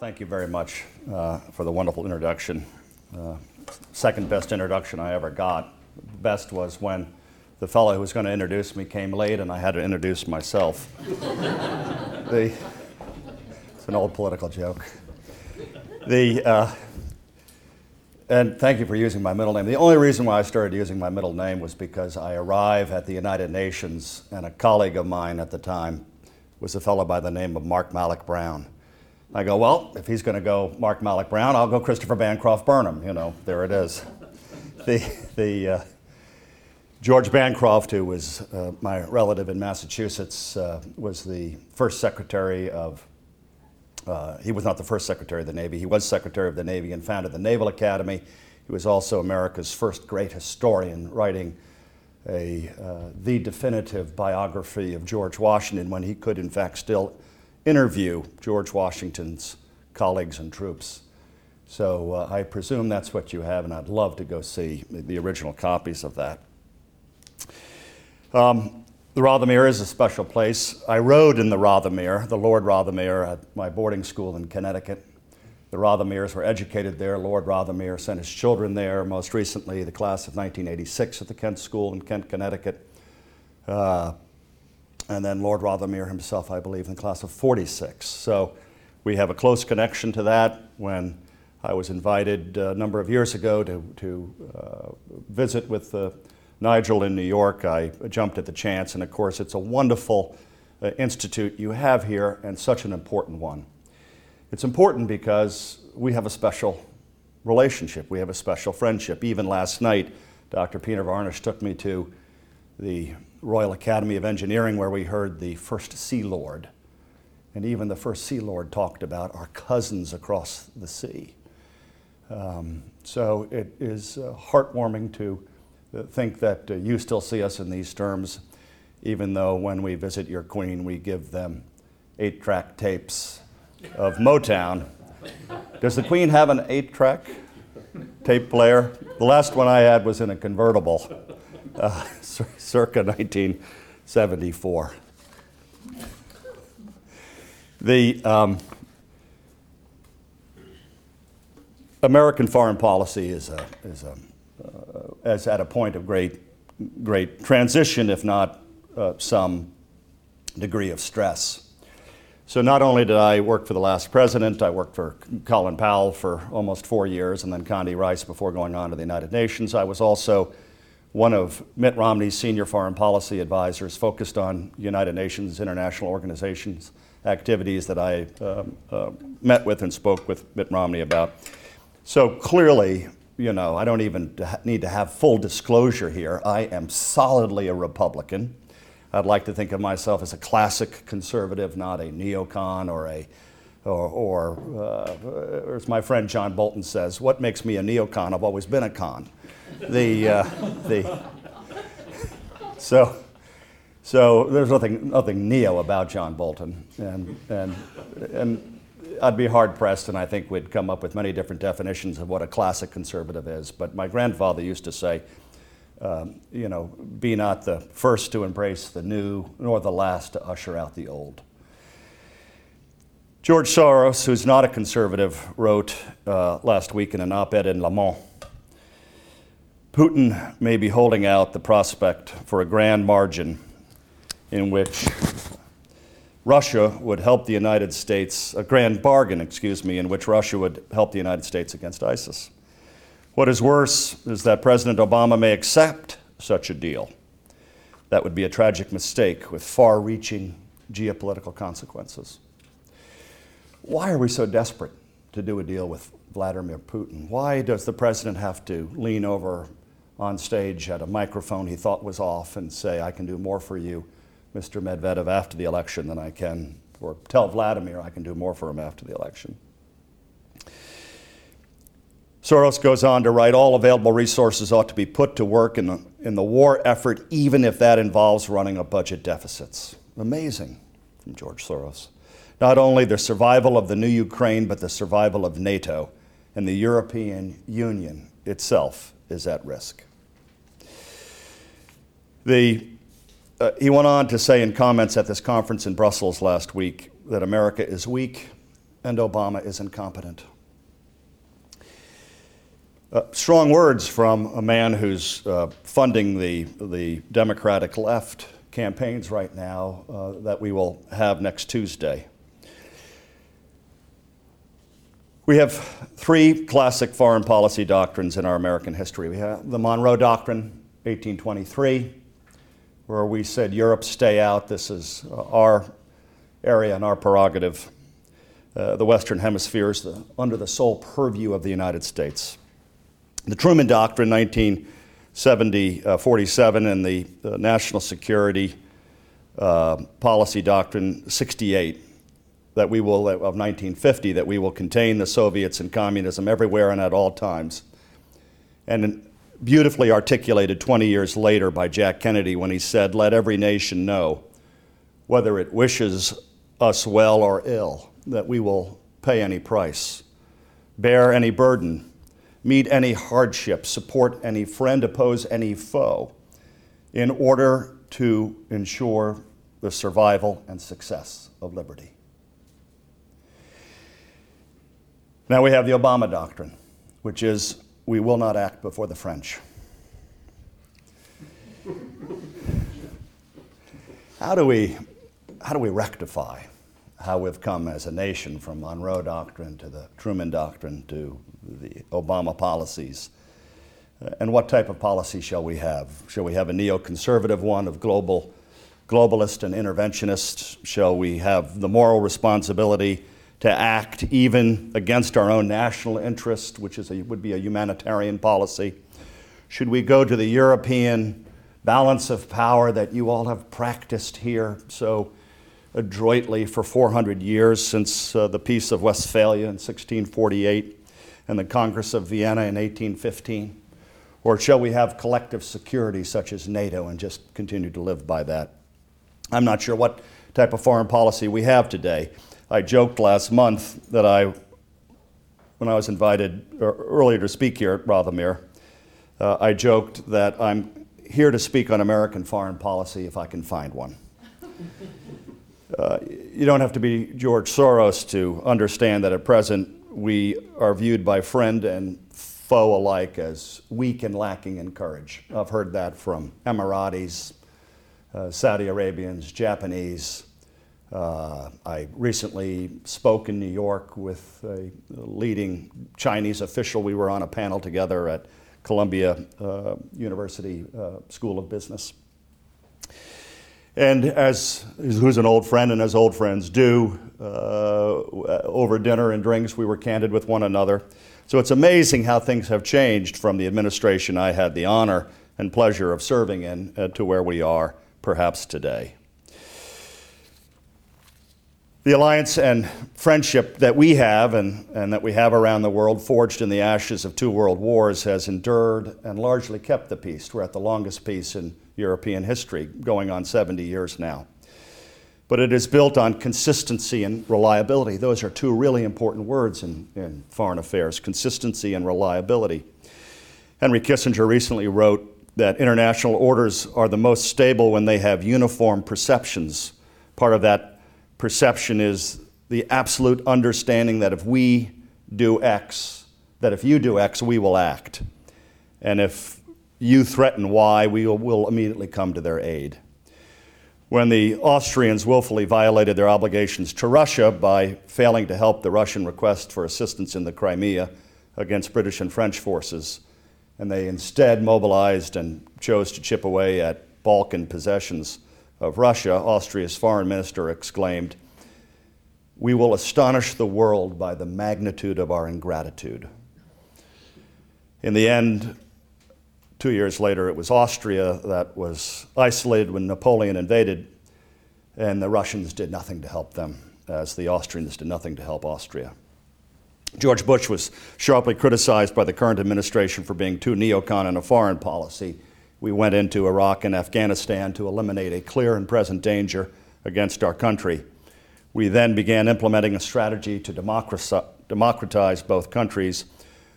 Thank you very much uh, for the wonderful introduction. Uh, second best introduction I ever got. Best was when the fellow who was going to introduce me came late and I had to introduce myself. the, it's an old political joke. The, uh, and thank you for using my middle name. The only reason why I started using my middle name was because I arrive at the United Nations and a colleague of mine at the time was a fellow by the name of Mark Malloch Brown. I go, well, if he's going to go Mark Malloch Brown, I'll go Christopher Bancroft Burnham. You know, there it is. the, the, uh, George Bancroft, who was uh, my relative in Massachusetts, uh, was the first secretary of, uh, he was not the first secretary of the Navy, he was secretary of the Navy and founded the Naval Academy. He was also America's first great historian, writing a, uh, the definitive biography of George Washington when he could, in fact, still interview George Washington's colleagues and troops. So uh, I presume that's what you have, and I'd love to go see the original copies of that. Um, the Rothermere is a special place. I rode in the Rothermere, the Lord Rothermere, at my boarding school in Connecticut. The Rothermeres were educated there. Lord Rothermere sent his children there. Most recently, the class of 1986 at the Kent School in Kent, Connecticut. Uh, and then Lord Rothermere himself, I believe, in the class of 46. So we have a close connection to that. When I was invited a number of years ago to, to uh, visit with uh, Nigel in New York, I jumped at the chance. And of course, it's a wonderful uh, institute you have here and such an important one. It's important because we have a special relationship, we have a special friendship. Even last night, Dr. Peter Varnish took me to the Royal Academy of Engineering, where we heard the first Sea Lord. And even the first Sea Lord talked about our cousins across the sea. Um, so it is uh, heartwarming to uh, think that uh, you still see us in these terms, even though when we visit your queen, we give them eight track tapes of Motown. Does the queen have an eight track tape player? The last one I had was in a convertible uh, circa 1974. The um, American foreign policy is, a, is, a, uh, is at a point of great, great transition, if not uh, some degree of stress. So not only did I work for the last president, I worked for Colin Powell for almost four years, and then Condi Rice before going on to the United Nations. I was also one of Mitt Romney's senior foreign policy advisors, focused on United Nations international organizations activities that I uh, uh, met with and spoke with Mitt Romney about. So clearly, you know, I don't even need to have full disclosure here. I am solidly a Republican. I'd like to think of myself as a classic conservative, not a neocon or a or, or, uh, or as my friend John Bolton says, what makes me a neocon? I've always been a con the, uh, the so so there's nothing nothing neo about John Bolton, and and and I'd be hard pressed, and I think we'd come up with many different definitions of what a classic conservative is. But my grandfather used to say, um, you know, be not the first to embrace the new, nor the last to usher out the old. George Soros, who's not a conservative, wrote uh, last week in an op ed in Le Monde Putin may be holding out the prospect for a grand margin in which Russia would help the United States, a grand bargain, excuse me, in which Russia would help the United States against ISIS. What is worse is that President Obama may accept such a deal. That would be a tragic mistake with far reaching geopolitical consequences. Why are we so desperate to do a deal with Vladimir Putin? Why does the president have to lean over on stage at a microphone he thought was off and say, I can do more for you, Mr. Medvedev, after the election than I can, or tell Vladimir I can do more for him after the election. Soros goes on to write all available resources ought to be put to work in the, in the war effort, even if that involves running up budget deficits. Amazing from George Soros. Not only the survival of the new Ukraine, but the survival of NATO and the European Union itself is at risk. The, uh, he went on to say in comments at this conference in Brussels last week that America is weak and Obama is incompetent. Uh, strong words from a man who's uh, funding the, the Democratic left campaigns right now uh, that we will have next Tuesday. We have three classic foreign policy doctrines in our American history. We have the Monroe Doctrine, 1823, where we said, Europe, stay out. This is uh, our area and our prerogative. Uh, the Western Hemisphere is the, under the sole purview of the United States. The Truman Doctrine, 1947, and the, the National Security uh, Policy Doctrine, 68, that we will, of 1950, that we will contain the Soviets and communism everywhere and at all times. And beautifully articulated 20 years later by Jack Kennedy when he said, Let every nation know, whether it wishes us well or ill, that we will pay any price, bear any burden meet any hardship, support any friend, oppose any foe, in order to ensure the survival and success of liberty. Now we have the Obama Doctrine, which is we will not act before the French. How do we, how do we rectify how we've come as a nation from Monroe Doctrine to the Truman Doctrine to the Obama policies. Uh, and what type of policy shall we have? Shall we have a neoconservative one of global, globalist and interventionist? Shall we have the moral responsibility to act even against our own national interest, which is a, would be a humanitarian policy? Should we go to the European balance of power that you all have practiced here? So adroitly for 400 years since uh, the Peace of Westphalia in 1648 and the Congress of Vienna in 1815? Or shall we have collective security such as NATO and just continue to live by that? I'm not sure what type of foreign policy we have today. I joked last month that I, when I was invited earlier to speak here at Rothermere, uh, I joked that I'm here to speak on American foreign policy if I can find one. Uh, you don't have to be George Soros to understand that at present we are viewed by friend and foe alike as weak and lacking in courage. I've heard that from Emiratis, uh, Saudi Arabians, Japanese. Uh, I recently spoke in New York with a leading Chinese official. We were on a panel together at Columbia uh, University uh, School of Business. And as who's an old friend, and as old friends do, uh, over dinner and drinks, we were candid with one another. So it's amazing how things have changed from the administration I had the honor and pleasure of serving in uh, to where we are perhaps today. The alliance and friendship that we have and, and that we have around the world, forged in the ashes of two world wars, has endured and largely kept the peace. We're at the longest peace in European history, going on 70 years now. But it is built on consistency and reliability. Those are two really important words in, in foreign affairs consistency and reliability. Henry Kissinger recently wrote that international orders are the most stable when they have uniform perceptions. Part of that perception is the absolute understanding that if we do X, that if you do X, we will act. And if you threaten Y, we will, immediately come to their aid. When the Austrians willfully violated their obligations to Russia by failing to help the Russian request for assistance in the Crimea against British and French forces, and they instead mobilized and chose to chip away at Balkan possessions of Russia, Austria's foreign minister exclaimed, We will astonish the world by the magnitude of our ingratitude. In the end, Two years later, it was Austria that was isolated when Napoleon invaded, and the Russians did nothing to help them, as the Austrians did nothing to help Austria. George Bush was sharply criticized by the current administration for being too neocon in a foreign policy. We went into Iraq and Afghanistan to eliminate a clear and present danger against our country. We then began implementing a strategy to democratize both countries,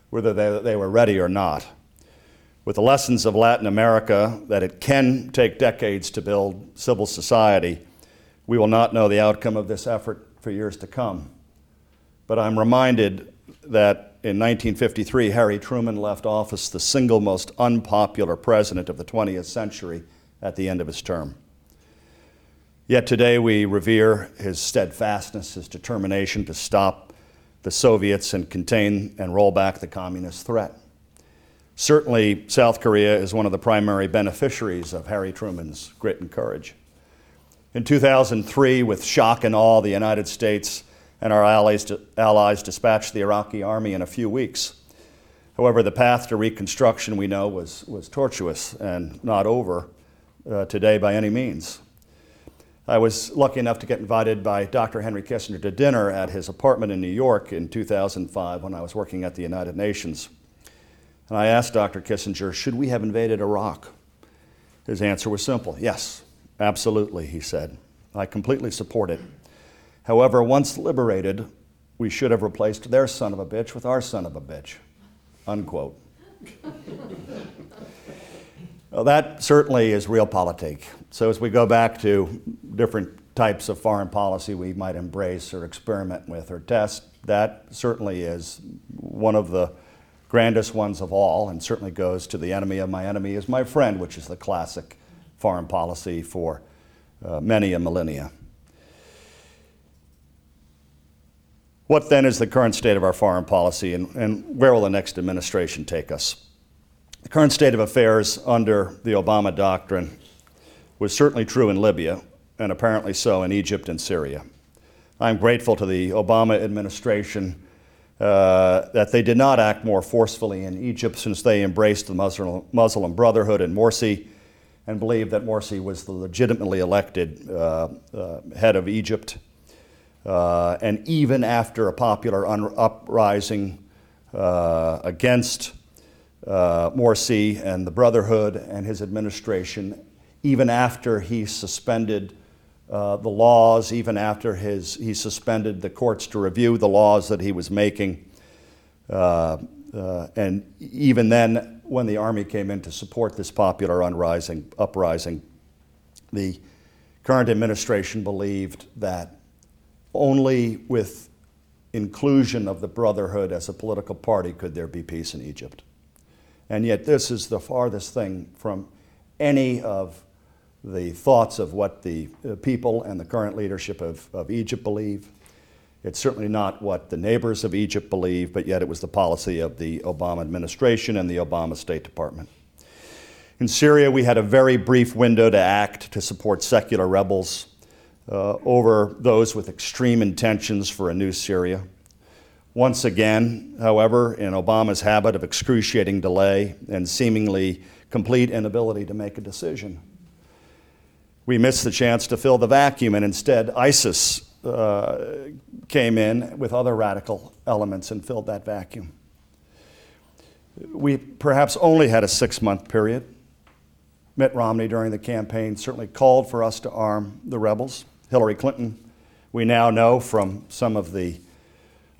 whether they, were ready or not with the lessons of Latin America that it can take decades to build civil society, we will not know the outcome of this effort for years to come. but I'm reminded that in 1953, Harry Truman left office the single most unpopular president of the 20th century at the end of his term. Yet today we revere his steadfastness, his determination to stop the Soviets and contain and roll back the communist threat. Certainly, South Korea is one of the primary beneficiaries of Harry Truman's grit and courage. In 2003, with shock and awe, the United States and our allies, allies dispatched the Iraqi army in a few weeks. However, the path to reconstruction, we know, was, was tortuous and not over uh, today by any means. I was lucky enough to get invited by Dr. Henry Kissinger to dinner at his apartment in New York in 2005 when I was working at the United Nations. And I asked Dr. Kissinger, should we have invaded Iraq? His answer was simple yes, absolutely, he said. I completely support it. However, once liberated, we should have replaced their son of a bitch with our son of a bitch. Unquote. well, that certainly is realpolitik. So, as we go back to different types of foreign policy we might embrace or experiment with or test, that certainly is one of the grandest ones of all, and certainly goes to the enemy of my enemy is my friend, which is the classic foreign policy for uh, many a millennia. What then is the current state of our foreign policy, and, and where will the next administration take us? The current state of affairs under the Obama doctrine was certainly true in Libya, and apparently so in Egypt and Syria. I'm grateful to the Obama administration uh, that they did not act more forcefully in Egypt since they embraced the Muslim, Muslim Brotherhood and Morsi and believed that Morsi was the legitimately elected uh, uh, head of Egypt. Uh, and even after a popular un- uprising uh, against uh, Morsi and the Brotherhood and his administration, even after he suspended uh, the laws, even after his, he suspended the courts to review the laws that he was making, uh, uh, and even then, when the army came in to support this popular uprising, uprising the current administration believed that only with inclusion of the Brotherhood as a political party could there be peace in Egypt. And yet, this is the farthest thing from any of the thoughts of what the uh, people and the current leadership of, of Egypt believe. It's certainly not what the neighbors of Egypt believe, but yet it was the policy of the Obama administration and the Obama State Department. In Syria, we had a very brief window to act to support secular rebels uh, over those with extreme intentions for a new Syria. Once again, however, in Obama's habit of excruciating delay and seemingly complete inability to make a decision, we missed the chance to fill the vacuum, and instead, ISIS uh, came in with other radical elements and filled that vacuum. We perhaps only had a six month period. Mitt Romney, during the campaign, certainly called for us to arm the rebels. Hillary Clinton, we now know from some of the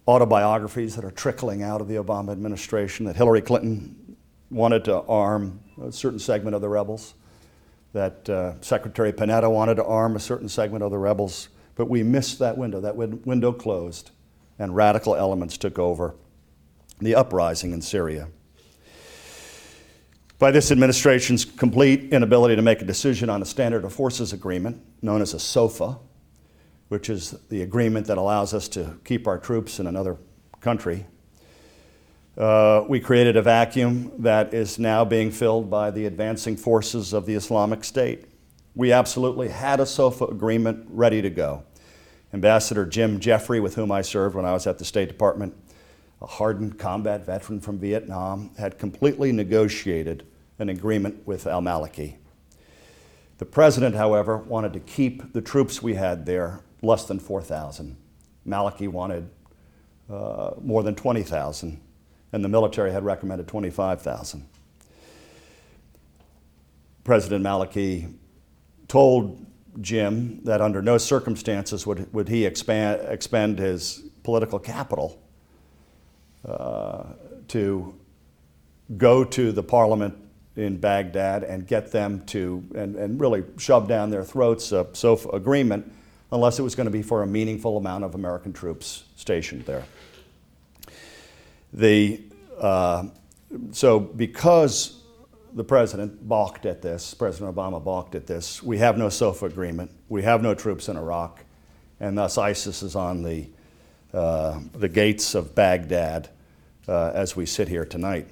autobiographies that are trickling out of the Obama administration that Hillary Clinton wanted to arm a certain segment of the rebels, that uh, Secretary Panetta wanted to arm a certain segment of the rebels, but we missed that window. That win- window closed, and radical elements took over the uprising in Syria. By this administration's complete inability to make a decision on a status of forces agreement, known as a SOFA, which is the agreement that allows us to keep our troops in another country, uh, we created a vacuum that is now being filled by the advancing forces of the Islamic State. We absolutely had a SOFA agreement ready to go. Ambassador Jim Jeffrey, with whom I served when I was at the State Department, a hardened combat veteran from Vietnam, had completely negotiated an agreement with al Maliki. The president, however, wanted to keep the troops we had there less than 4,000. Maliki wanted uh, more than 20,000, and the military had recommended 25,000. President Maliki told Jim that under no circumstances would, would he expand, expend his political capital to go to the parliament in Baghdad and get them to, and, and really shove down their throats a SOFA agreement unless it was going to be for a meaningful amount of American troops stationed there. The, uh, so, because the president balked at this, President Obama balked at this, we have no SOFA agreement, we have no troops in Iraq, and thus ISIS is on the, uh, the gates of Baghdad uh, as we sit here tonight.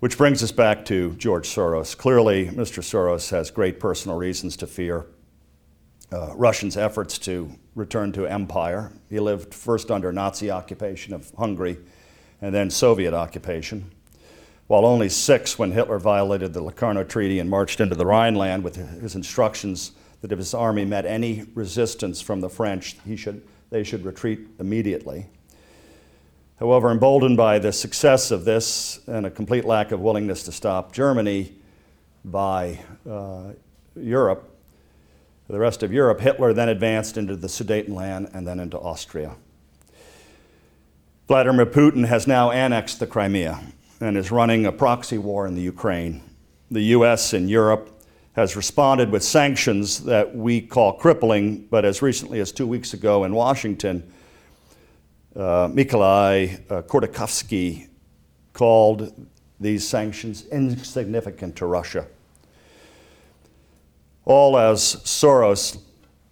Which brings us back to George Soros. Clearly, Mr. Soros has great personal reasons to fear uh, Russians' efforts to return to empire. He lived first under Nazi occupation of Hungary and then Soviet occupation. While only six when Hitler violated the Locarno Treaty and marched into the Rhineland with his instructions that if his army met any resistance from the French, he should, they should retreat immediately. However, emboldened by the success of this and a complete lack of willingness to stop Germany by uh, Europe, the rest of Europe, Hitler then advanced into the Sudetenland and then into Austria. Vladimir Putin has now annexed the Crimea and is running a proxy war in the Ukraine. The US and Europe has responded with sanctions that we call crippling, but as recently as two weeks ago in Washington, uh, Mikolai uh, Khodorkovsky called these sanctions insignificant to Russia. All as Soros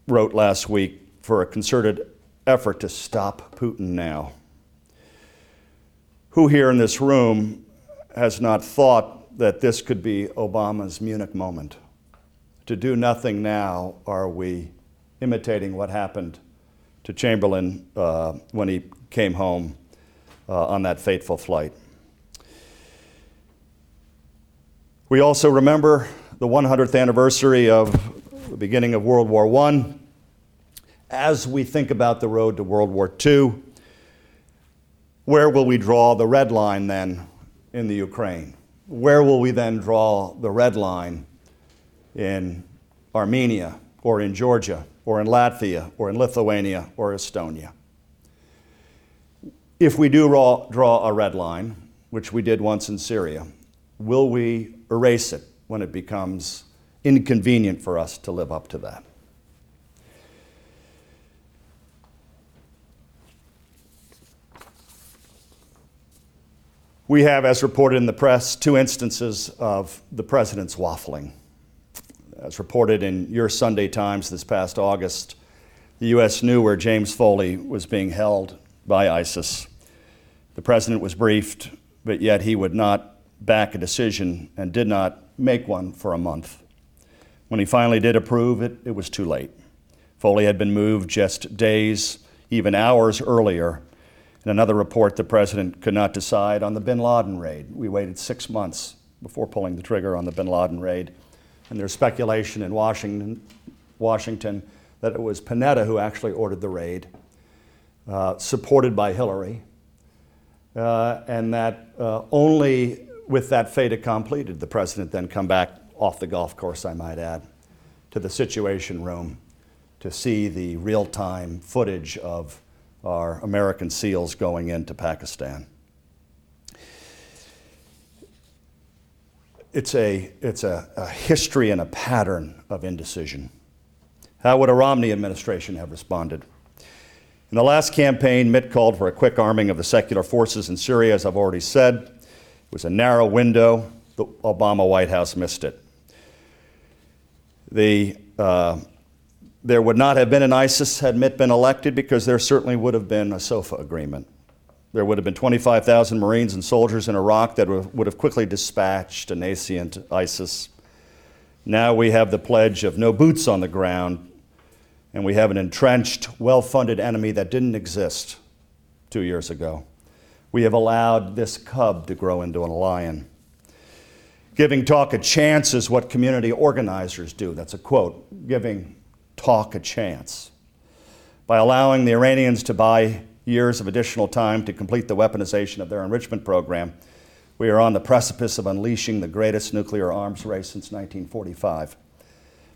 wrote last week for a concerted effort to stop Putin now. Who here in this room has not thought that this could be Obama's Munich moment? To do nothing now, are we imitating what happened to Chamberlain uh, when he came home uh, on that fateful flight. We also remember the 100th anniversary of the beginning of World War I. As we think about the road to World War II, where will we draw the red line then in the Ukraine? Where will we then draw the red line in Armenia or in Georgia or in Latvia or in Lithuania or Estonia. If we do draw, draw a red line, which we did once in Syria, will we erase it when it becomes inconvenient for us to live up to that? We have, as reported in the press, two instances of the president's waffling. Uh, As reported in your Sunday Times this past August, the U.S. knew where James Foley was being held by ISIS. The president was briefed, but yet he would not back a decision and did not make one for a month. When he finally did approve it, it was too late. Foley had been moved just days, even hours earlier. In another report, the president could not decide on the bin Laden raid. We waited six months before pulling the trigger on the bin Laden raid. And there's speculation in Washington, Washington that it was Panetta who actually ordered the raid, uh, supported by Hillary, uh, and that uh, only with that fait accompli did the president then come back off the golf course, I might add, to the Situation Room to see the real time footage of our American SEALs going into Pakistan. It's a, it's a, a history and a pattern of indecision. How would a Romney administration have responded? In the last campaign, Mitt called for a quick arming of the secular forces in Syria, as I've already said. It was a narrow window. The Obama White House missed it. The, uh, there would not have been an ISIS had Mitt been elected because there certainly would have been a SOFA agreement. There would have been 25,000 Marines and soldiers in Iraq that would have quickly dispatched a nascent ISIS. Now we have the pledge of no boots on the ground, and we have an entrenched, well funded enemy that didn't exist two years ago. We have allowed this cub to grow into a lion. Giving talk a chance is what community organizers do. That's a quote. Giving talk a chance. By allowing the Iranians to buy years of additional time to complete the weaponization of their enrichment program, we are on the precipice of unleashing the greatest nuclear arms race since 1945.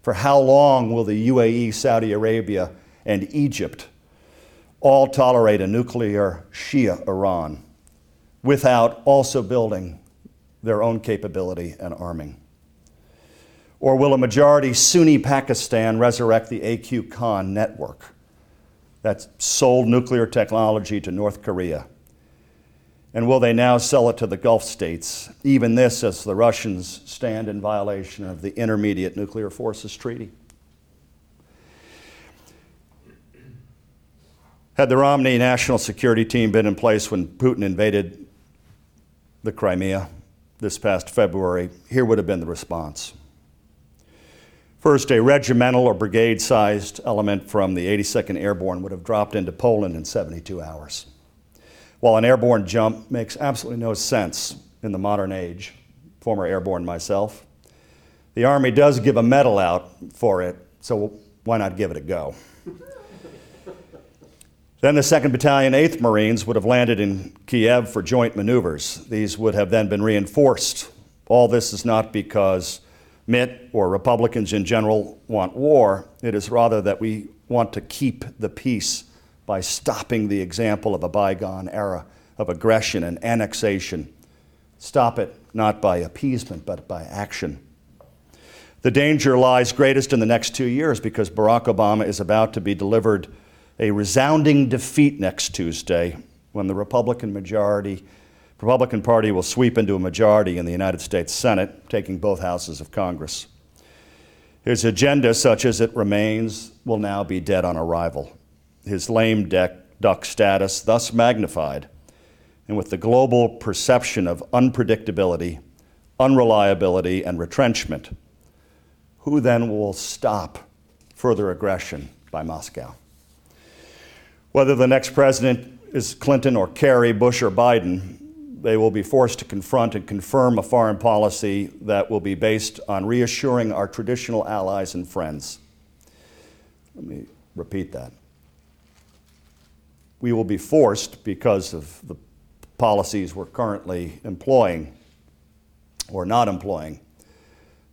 For how long will the UAE, Saudi Arabia, and Egypt all tolerate a nuclear Shia Iran without also building their own capability and arming? Or will a majority Sunni Pakistan resurrect the AQ Khan network that sold nuclear technology to North Korea? And will they now sell it to the Gulf states? Even this as the Russians stand in violation of the Intermediate Nuclear Forces Treaty. Had the Romney National Security Team been in place when Putin invaded the Crimea this past February, here would have been the response. First, a regimental or brigade sized element from the 82nd Airborne would have dropped into Poland in 72 hours. While an airborne jump makes absolutely no sense in the modern age, former airborne myself, the Army does give a medal out for it, so why not give it a go? Then the 2nd Battalion, 8th Marines would have landed in Kiev for joint maneuvers. These would have then been reinforced. All this is not because Mitt or Republicans in general want war. It is rather that we want to keep the peace by stopping the example of a bygone era of aggression and annexation. Stop it not by appeasement, but by action. The danger lies greatest in the next two years because Barack Obama is about to be delivered a resounding defeat next Tuesday when the Republican majority, Republican Party will sweep into a majority in the United States Senate, taking both houses of Congress. His agenda, such as it remains, will now be dead on arrival. His lame duck status thus magnified, and with the global perception of unpredictability, unreliability, and retrenchment, who then will stop further aggression by Moscow? Whether the next president is Clinton or Kerry, Bush or Biden, they will be forced to confront and confirm a foreign policy that will be based on reassuring our traditional allies and friends. Let me repeat that. We will be forced, because of the policies we're currently employing or not employing,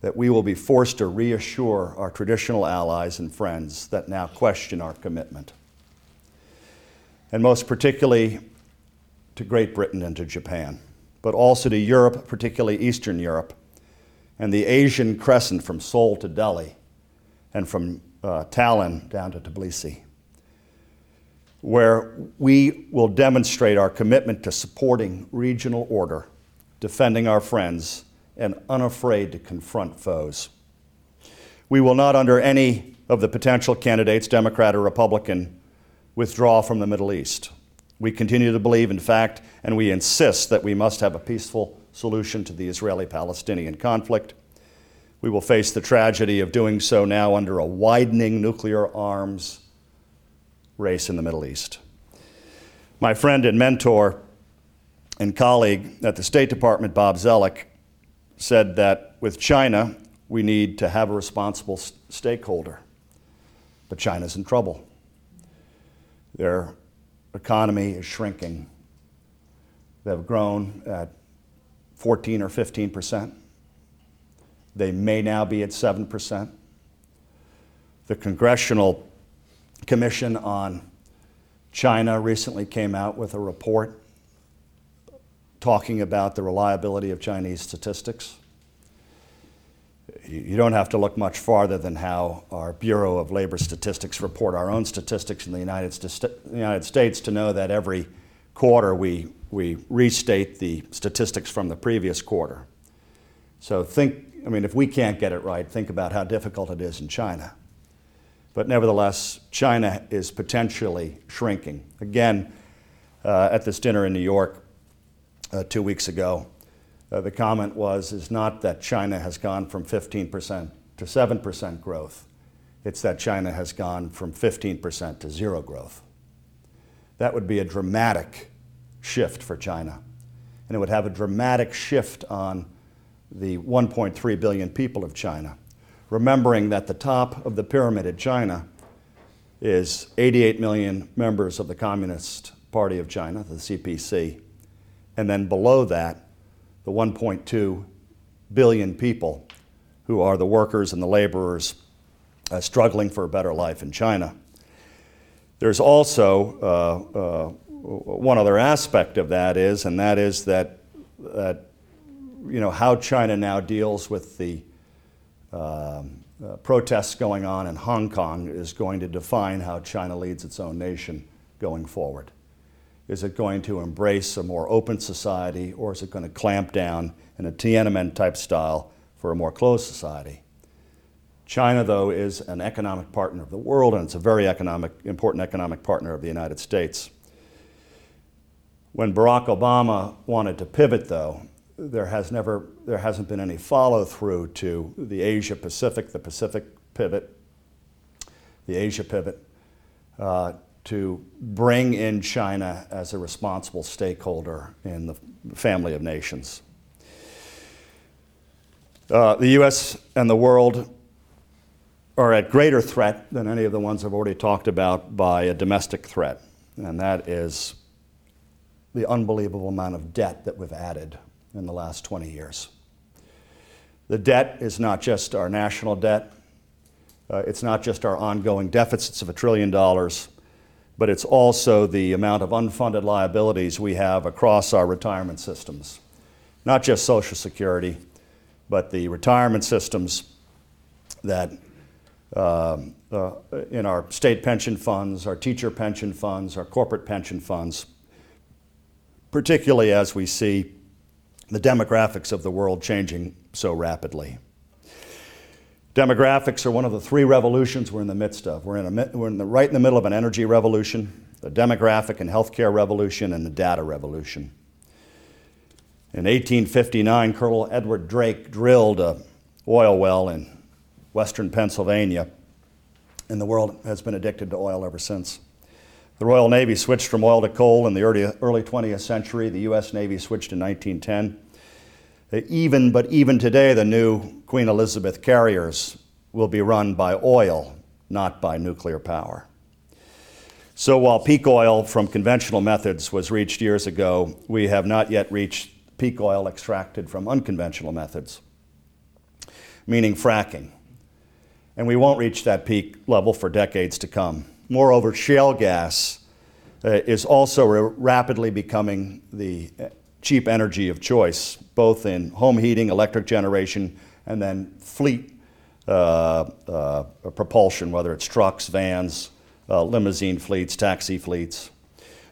that we will be forced to reassure our traditional allies and friends that now question our commitment and most particularly to Great Britain and to Japan, but also to Europe, particularly Eastern Europe, and the Asian crescent from Seoul to Delhi, and from uh, Tallinn down to Tbilisi, where we will demonstrate our commitment to supporting regional order, defending our friends, and unafraid to confront foes. We will not, under any of the potential candidates, Democrat or Republican, withdraw from the Middle East. We continue to believe, in fact, and we insist that we must have a peaceful solution to the Israeli Palestinian conflict. We will face the tragedy of doing so now under a widening nuclear arms race in the Middle East. My friend and mentor and colleague at the State Department, Bob Zoellick, said that with China, we need to have a responsible stakeholder. But China's in trouble. Their economy is shrinking. They've grown at 14 or 15 percent. They may now be at 7 percent. The Congressional Commission on China recently came out with a report talking about the reliability of Chinese statistics you don't have to look much farther than how our Bureau of Labor Statistics report our own statistics in the United, St- United States to know that every quarter we, we restate the statistics from the previous quarter. So think, I mean, if we can't get it right, think about how difficult it is in China. But nevertheless, China is potentially shrinking. Again, uh, at this dinner in New York uh, two weeks ago, uh, the comment was is not that China has gone from 15% to 7% growth. It's that China has gone from 15% to zero growth. That would be a dramatic shift for China. And it would have a dramatic shift on the 1.3 billion people of China. Remembering that the top of the pyramid in China is 88 million members of the Communist Party of China, the CPC. And then below that, the 1.2 billion people who are the workers and the laborers uh, struggling for a better life in China. There's also uh, uh, one other aspect of that is, and that is that, that you know, how China now deals with the um, uh, protests going on in Hong Kong is going to define how China leads its own nation going forward. Is it going to embrace a more open society or is it going to clamp down in a Tiananmen type style for a more closed society? China, though, is an economic partner of the world and it's a very economic, important economic partner of the United States. When Barack Obama wanted to pivot, though, there has never there hasn't been any follow through to the Asia Pacific, the Pacific pivot, the Asia pivot, uh, to bring in China as a responsible stakeholder in the family of nations. Uh, the U.S. and the world are at greater threat than any of the ones I've already talked about by a domestic threat, and that is the unbelievable amount of debt that we've added in the last 20 years. The debt is not just our national debt, uh, it's not just our ongoing deficits of a trillion dollars, but it's also the amount of unfunded liabilities we have across our retirement systems. Not just Social Security, but the retirement systems that um, uh, in our state pension funds, our teacher pension funds, our corporate pension funds, particularly as we see the demographics of the world changing so rapidly. Demographics are one of the three revolutions we're in the midst of. We're, in, a, we're in the, right in the middle of an energy revolution, a demographic and healthcare revolution, and a data revolution. In 1859, Colonel Edward Drake drilled an oil well in western Pennsylvania, and the world has been addicted to oil ever since. The Royal Navy switched from oil to coal in the early, early 20th century. The U.S. Navy switched in 1910. Even, but even today, the new Queen Elizabeth carriers will be run by oil, not by nuclear power. So while peak oil from conventional methods was reached years ago, we have not yet reached peak oil extracted from unconventional methods, meaning fracking. And we won't reach that peak level for decades to come. Moreover, shale gas uh, is also rapidly becoming the cheap energy of choice, both in home heating, electric generation, and then fleet uh, uh, propulsion, whether it's trucks, vans, uh, limousine fleets, taxi fleets.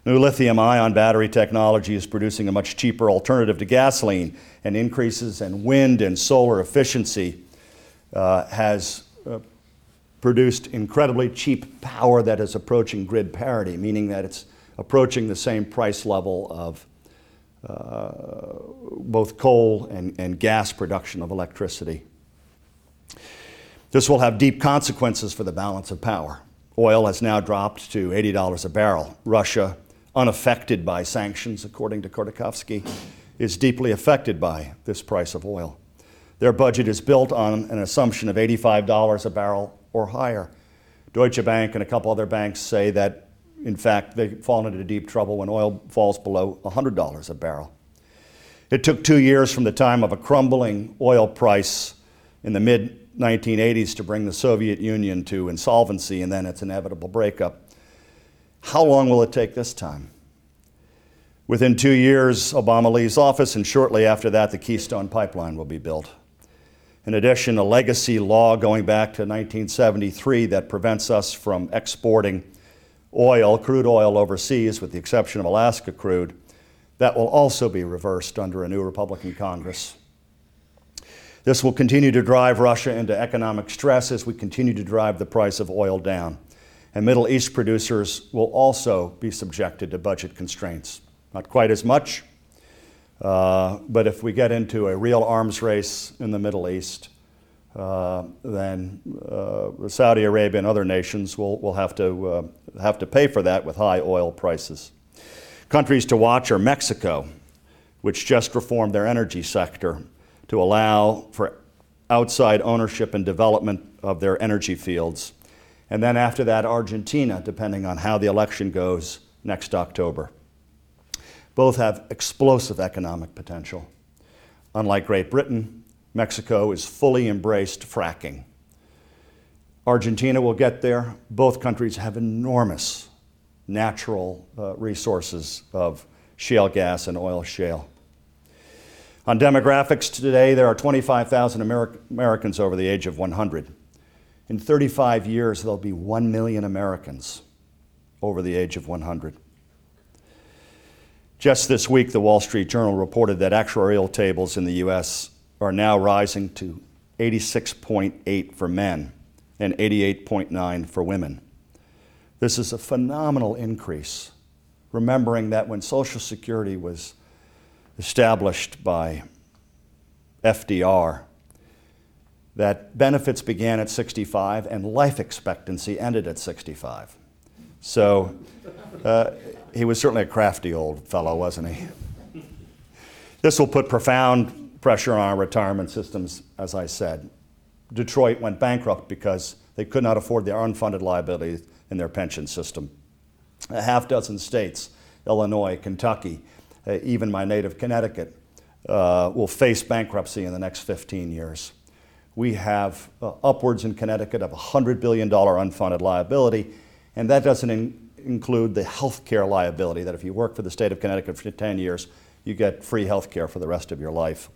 New lithium ion battery technology is producing a much cheaper alternative to gasoline, and increases in wind and solar efficiency uh, has produced incredibly cheap power that is approaching grid parity, meaning that it's approaching the same price level of uh, Uh, both coal and, and gas production of electricity. This will have deep consequences for the balance of power. Oil has now dropped to $80 a barrel. Russia, unaffected by sanctions, according to Khodorkovsky, is deeply affected by this price of oil. Their budget is built on an assumption of $85 a barrel or higher. Deutsche Bank and a couple other banks say that, in fact, they fall into deep trouble when oil falls below $100 a barrel. It took two years from the time of a crumbling oil price in the mid 1980s to bring the Soviet Union to insolvency and then its inevitable breakup. How long will it take this time? Within two years, Obama leaves office, and shortly after that, the Keystone Pipeline will be built. In addition, a legacy law going back to 1973 that prevents us from exporting oil, crude oil overseas, with the exception of Alaska crude, that will also be reversed under a new Republican Congress. This will continue to drive Russia into economic stress as we continue to drive the price of oil down. And Middle East producers will also be subjected to budget constraints. Not quite as much, uh, but if we get into a real arms race in the Middle East, uh, then uh, Saudi Arabia and other nations will, will have, to, uh, have to pay for that with high oil prices. Countries to watch are Mexico, which just reformed their energy sector to allow for outside ownership and development of their energy fields. And then after that, Argentina, depending on how the election goes next October. Both have explosive economic potential. Unlike Great Britain, Mexico is fully embraced fracking. Argentina will get there. Both countries have enormous natural uh, resources of shale gas and oil shale. On demographics today, there are 25,000 Ameri- Americans over the age of 100. In 35 years, there'll be 1 million Americans over the age of 100. Just this week, the Wall Street Journal reported that actuarial tables in the U.S. are now rising to 86.8 for men and 88.9 for women. This is a phenomenal increase, remembering that when Social Security was established by FDR, that benefits began at 65 and life expectancy ended at 65. So uh, he was certainly a crafty old fellow, wasn't he? This will put profound pressure on our retirement systems, as I said. Detroit went bankrupt because they could not afford their unfunded liabilities in their pension system. A half dozen states, Illinois, Kentucky, uh, even my native Connecticut, uh, will face bankruptcy in the next 15 years. We have uh, upwards in Connecticut of $100 billion unfunded liability, and that doesn't in- include the health care liability that if you work for the state of Connecticut for 10 years, you get free health care for the rest of your life.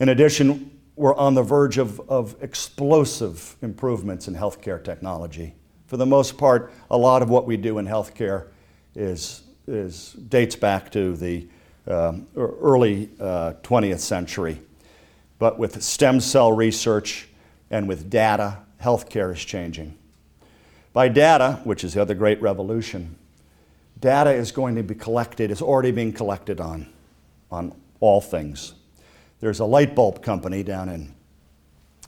In addition, we're on the verge of, of explosive improvements in healthcare technology. For the most part, a lot of what we do in healthcare is, is, dates back to the um, early uh, 20th century. But with stem cell research and with data, healthcare is changing. By data, which is the other great revolution, data is going to be collected, it's already being collected on, on all things. There's a light bulb company down in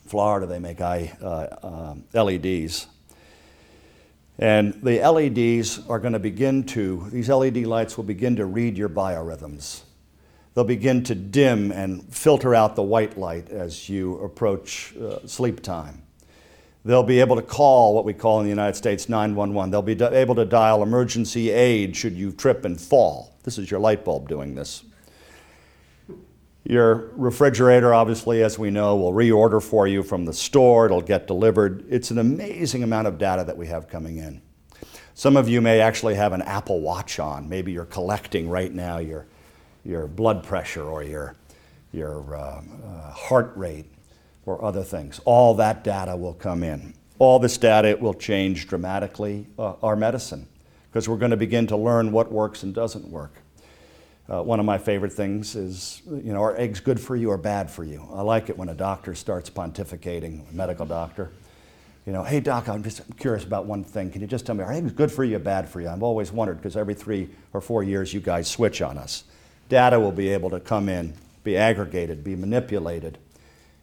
Florida, they make I, uh, uh, LEDs. And the LEDs are going to begin to, these LED lights will begin to read your biorhythms. They'll begin to dim and filter out the white light as you approach uh, sleep time. They'll be able to call what we call in the United States 911. They'll be able to dial emergency aid should you trip and fall. This is your light bulb doing this. Your refrigerator, obviously, as we know, will reorder for you from the store, it'll get delivered. It's an amazing amount of data that we have coming in. Some of you may actually have an Apple Watch on. Maybe you're collecting right now your, your blood pressure or your, your uh, uh, heart rate or other things. All that data will come in. All this data will change dramatically uh, our medicine because we're going to begin to learn what works and doesn't work. Uh, one of my favorite things is, you know, are eggs good for you or bad for you? I like it when a doctor starts pontificating, a medical doctor. You know, hey doc, I'm just curious about one thing. Can you just tell me, are eggs good for you or bad for you? I've always wondered because every three or four years you guys switch on us. Data will be able to come in, be aggregated, be manipulated.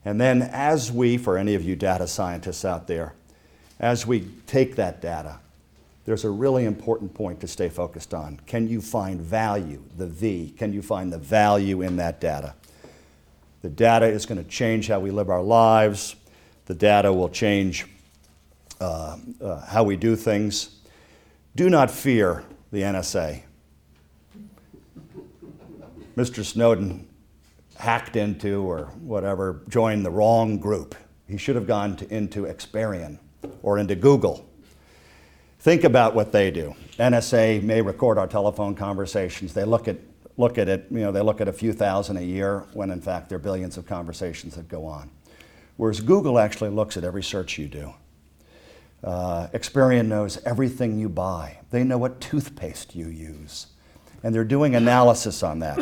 And then as we, for any of you data scientists out there, as we take that data, there's a really important point to stay focused on. Can you find value, the V? Can you find the value in that data? The data is going to change how we live our lives. The data will change uh, uh, how we do things. Do not fear the NSA. Mr. Snowden hacked into or whatever, joined the wrong group. He should have gone to, into Experian or into Google Think about what they do. NSA may record our telephone conversations. They look at, look at it, you know, they look at a few thousand a year when in fact there are billions of conversations that go on. Whereas Google actually looks at every search you do. Uh, Experian knows everything you buy. They know what toothpaste you use. And they're doing analysis on that.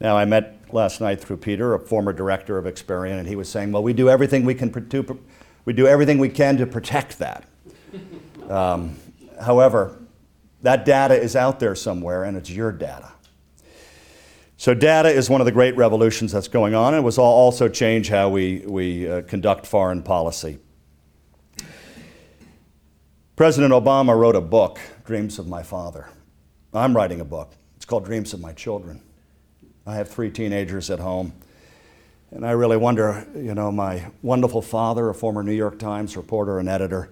Now, I met last night through Peter, a former director of Experian, and he was saying, well, we do everything we can, do, we do everything we can to protect that. Um, however, that data is out there somewhere and it's your data. So, data is one of the great revolutions that's going on, and it will also change how we, we uh, conduct foreign policy. President Obama wrote a book, Dreams of My Father. I'm writing a book. It's called Dreams of My Children. I have three teenagers at home, and I really wonder you know, my wonderful father, a former New York Times reporter and editor,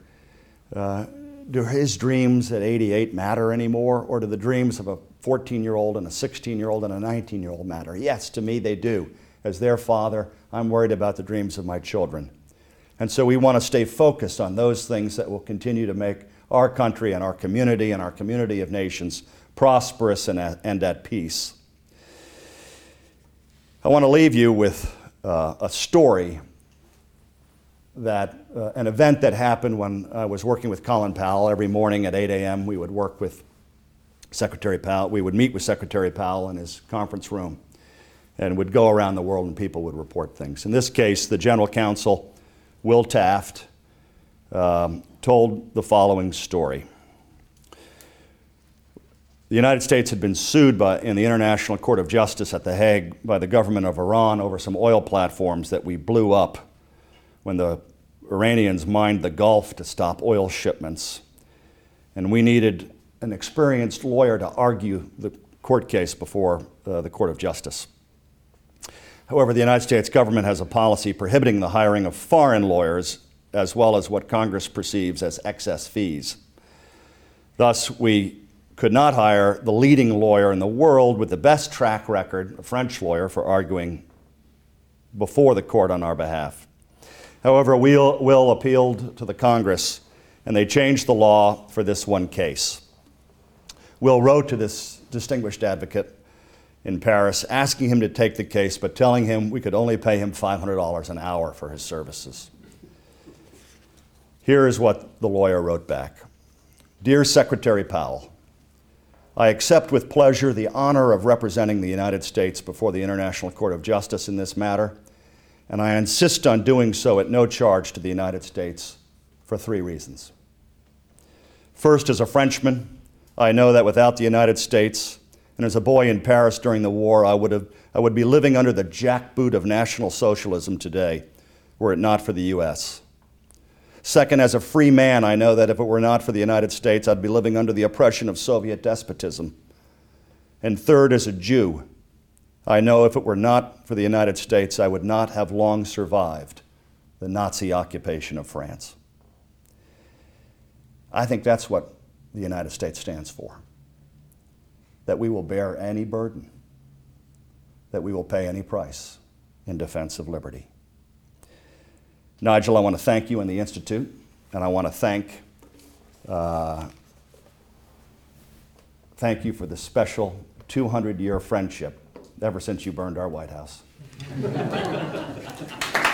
uh, do his dreams at 88 matter anymore, or do the dreams of a 14 year old and a 16 year old and a 19 year old matter? Yes, to me they do. As their father, I'm worried about the dreams of my children. And so we want to stay focused on those things that will continue to make our country and our community and our community of nations prosperous and at, and at peace. I want to leave you with uh, a story that uh, an event that happened when I was working with Colin Powell every morning at 8 a.m. We would work with Secretary Powell. We would meet with Secretary Powell in his conference room and would go around the world and people would report things. In this case, the General Counsel, Will Taft, um, told the following story. The United States had been sued by, in the International Court of Justice at The Hague by the government of Iran over some oil platforms that we blew up when the Iranians mined the Gulf to stop oil shipments. And we needed an experienced lawyer to argue the court case before uh, the Court of Justice. However, the United States government has a policy prohibiting the hiring of foreign lawyers as well as what Congress perceives as excess fees. Thus, we could not hire the leading lawyer in the world with the best track record, a French lawyer, for arguing before the court on our behalf. However, Will, Will appealed to the Congress and they changed the law for this one case. Will wrote to this distinguished advocate in Paris asking him to take the case, but telling him we could only pay him $500 an hour for his services. Here is what the lawyer wrote back Dear Secretary Powell, I accept with pleasure the honor of representing the United States before the International Court of Justice in this matter, and I insist on doing so at no charge to the United States for three reasons. First, as a Frenchman, I know that without the United States, and as a boy in Paris during the war, I would, have, I would be living under the jackboot of National Socialism today, were it not for the U.S. Second, as a free man, I know that if it were not for the United States, I'd be living under the oppression of Soviet despotism. And third, as a Jew, I know if it were not for the United States, I would not have long survived the Nazi occupation of France. I think that's what the United States stands for that we will bear any burden, that we will pay any price in defense of liberty. Nigel, I want to thank you and the Institute, and I want to thank, uh, thank you for the special 200 year friendship ever since you burned our White House.